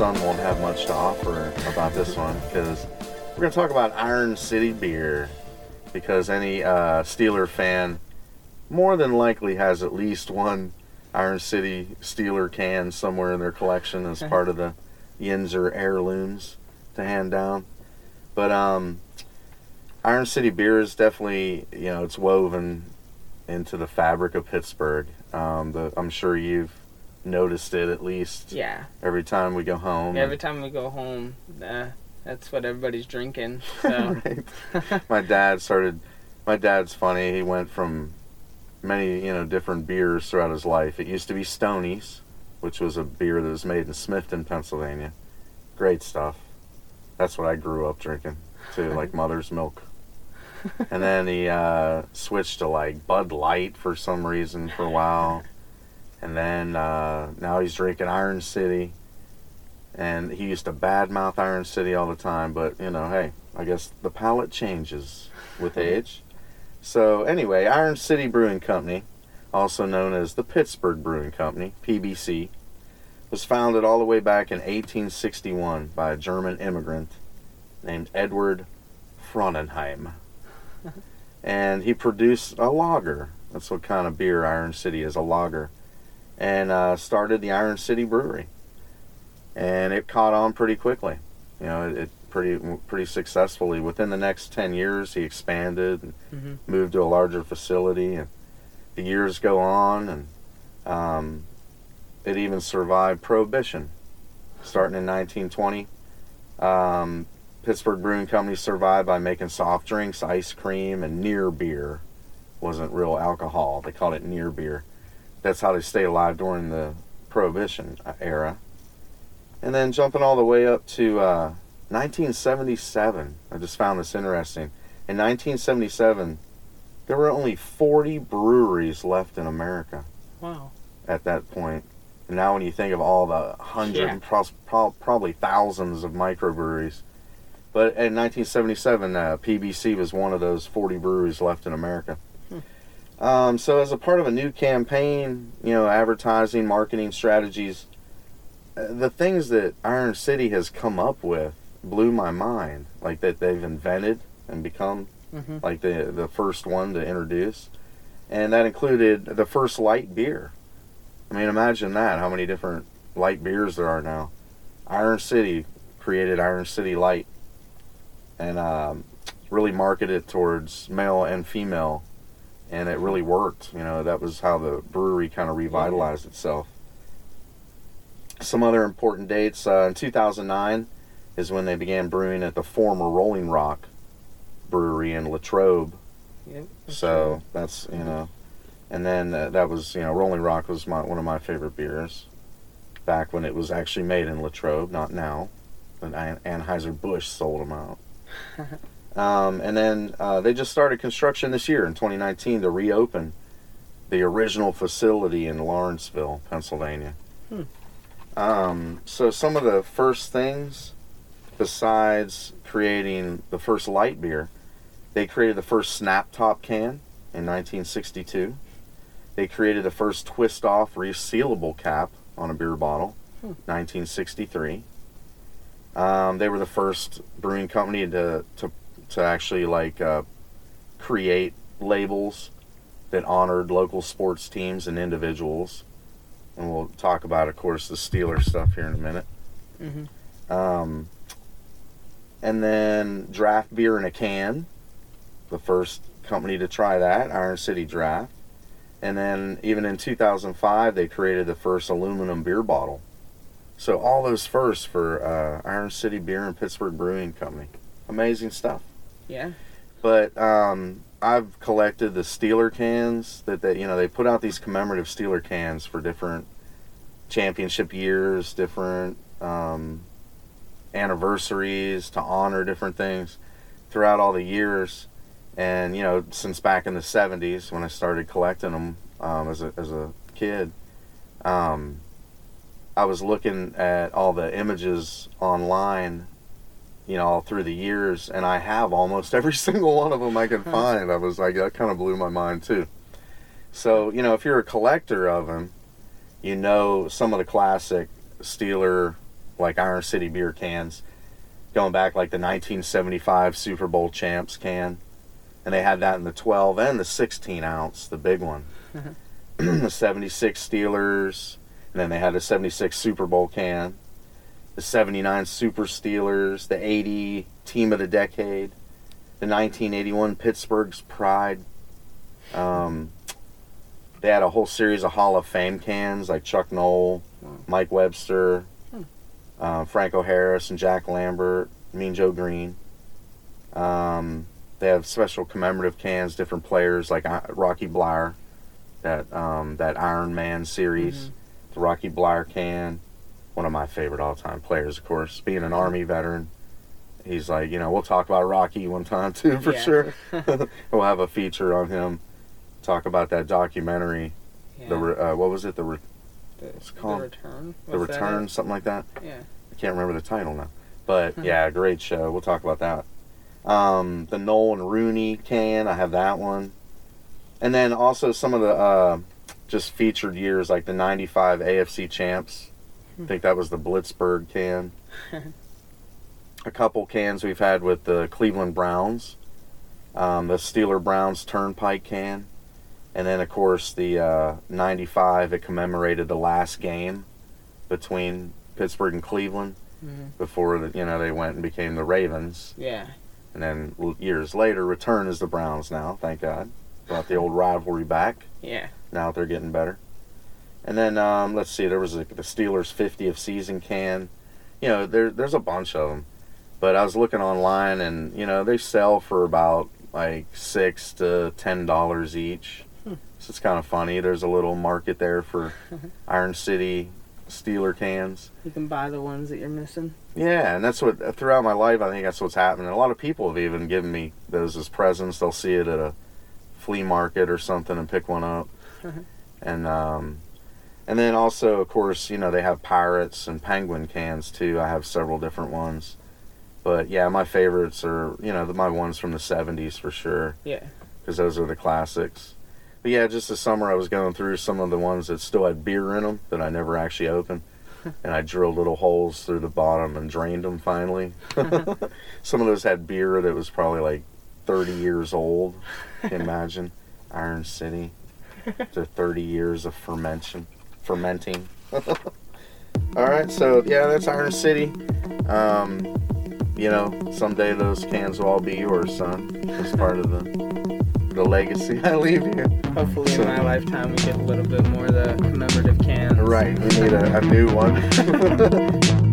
won't have much to offer about this one because we're going to talk about Iron City beer because any uh, Steeler fan more than likely has at least one Iron City Steeler can somewhere in their collection as part of the Yinzer heirlooms to hand down. But um, Iron City beer is definitely, you know, it's woven into the fabric of Pittsburgh. Um, the, I'm sure you've noticed it at least Yeah. every time we go home. Every time we go home, uh, that's what everybody's drinking. So my dad started. My dad's funny. He went from many, you know, different beers throughout his life. It used to be Stoney's, which was a beer that was made in Smithton, Pennsylvania. Great stuff. That's what I grew up drinking too, like mother's milk. And then he uh, switched to like Bud Light for some reason for a while. And then uh, now he's drinking Iron City. And he used to badmouth Iron City all the time, but you know, hey, I guess the palate changes with age. So anyway, Iron City Brewing Company, also known as the Pittsburgh Brewing Company (PBC), was founded all the way back in 1861 by a German immigrant named Edward Frauenheim, and he produced a lager. That's what kind of beer Iron City is—a lager, and uh, started the Iron City Brewery, and it caught on pretty quickly. You know, it, it pretty pretty successfully. Within the next ten years, he expanded and Mhm. moved to a larger facility, and the years go on, and um, it even survived Prohibition, starting in 1920. Um, Pittsburgh Brewing Company survived by making soft drinks, ice cream, and near beer. Wasn't real alcohol. They called it near beer. That's how they stayed alive during the Prohibition era. And then jumping all the way up to uh, 1977, I just found this interesting. In 1977, there were only 40 breweries left in America wow. at that point. And now, when you think of all the hundred, Yeah. probably thousands of microbreweries, but in 1977, uh, PBC was one of those 40 breweries left in America. Um, so, as a part of a new campaign, you know, advertising, marketing strategies, uh, the things that Iron City has come up with blew my mind. Like that they've invented and become hmm like the the first one to introduce, and that included the first light beer. I mean, imagine that how many different light beers there are now. Iron City created Iron City Light, and um, really marketed towards male and female, and it really worked. You know, that was how the brewery kind of revitalized itself. Some other important dates uh, in 2009 is when they began brewing at the former Rolling Rock brewery in Latrobe. Yep. So that's you know, and then uh, that was you know Rolling Rock was my one of my favorite beers, back when it was actually made in Latrobe, not now. But An- Anheuser Busch sold them out. um, and then uh, they just started construction this year in 2019 to reopen the original facility in Lawrenceville, Pennsylvania. Hmm. Um, so some of the first things, besides creating the first light beer, they created the first snap top can in 1962. They created the first twist off resealable cap on a beer bottle, Hmm. 1963. Um, they were the first brewing company to to, to actually like uh, create labels that honored local sports teams and individuals. And we'll talk about, of course, the Steeler stuff here in a minute. hmm Um, and then draft beer in a can, the first company to try that, Iron City Draft. And then even in 2005, they created the first aluminum beer bottle. So all those firsts for uh, Iron City Beer and Pittsburgh Brewing Company. Amazing stuff. Yeah. But um, I've collected the Steeler cans that they, you know, they put out these commemorative Steeler cans for different championship years, different um, anniversaries to honor different things throughout all the years. And you know, since back in the '70s when I started collecting them um, as a as a kid, um, I was looking at all the images online you know, through the years, and I have almost every single one of them I could hmm. find. I was like, that kind of blew my mind too. So, you know, if you're a collector of them, you know some of the classic Steeler like Iron City beer cans, going back like the 1975 Super Bowl champs can, and they had that in the 12 and the 16 ounce, the big one. Mm-hmm. the 76 Steelers, and then they had a 76 Super Bowl can, the 79 Super Steelers, the 80 Team of the Decade, the 1981 Pittsburgh's Pride. Um, they had a whole series of Hall of Fame cans like Chuck Noll, Mike Webster, Hmm. uh, Franco Harris, and Jack Lambert, Mean Joe Greene. Um, they have special commemorative cans, different players like uh, Rocky Bleier, that um, that Iron Man series, Mhm. the Rocky Bleier can, one of my favorite all-time players, of course. Being an Army veteran, he's like, you know, we'll talk about Rocky one time too for Yeah. sure. we'll have a feature on him. Talk about that documentary. Yeah. The uh, what was it? The re- the, it's the called? return. the Was that return, something like that. Yeah. I can't remember the title now. But yeah, great show. We'll talk about that. Um, the Noll and Rooney can, I have that one. And then also some of the uh, just featured years, like the 95 AFC champs. I think that was the Blitzburgh can. A couple cans we've had with the Cleveland Browns. Um, the Steeler Browns Turnpike can. And then, of course, the uh, 95, it commemorated the last game between Pittsburgh and Cleveland Mhm. before the, you know they went and became the Ravens, Yeah. and then years later return as the Browns. Now, thank God, brought the old rivalry back. Yeah. Now they're getting better. And then um, let's see, there was a, the Steelers 50th season can. You know, there there's a bunch of them, but I was looking online, and you know they sell for about like six to ten dollars each. Hmm. So it's kind of funny. There's a little market there for Iron City Steeler cans. You can buy the ones that you're missing. Yeah, and that's what throughout my life I think that's what's happening. A lot of people have even given me those as presents. They'll see it at a flea market or something and pick one up. And um and then also of course, you know, they have pirates and penguin cans too. I have several different ones. But yeah, my favorites are, you know, the, my ones from the 70s for sure Yeah. because those are the classics. But yeah, just this summer I was going through some of the ones that still had beer in them that I never actually opened. and I drilled little holes through the bottom and drained them finally. Uh-huh. some of those had beer that was probably like 30 years old. Imagine? Iron City. To 30 years of fermentation. Fermenting. All right, so yeah, that's Iron City. Um, you know, someday those cans will all be yours, son. As part of the the legacy I leave you. Hopefully, in my lifetime, we get a little bit more of the commemorative cans. Right, we need a, a new one.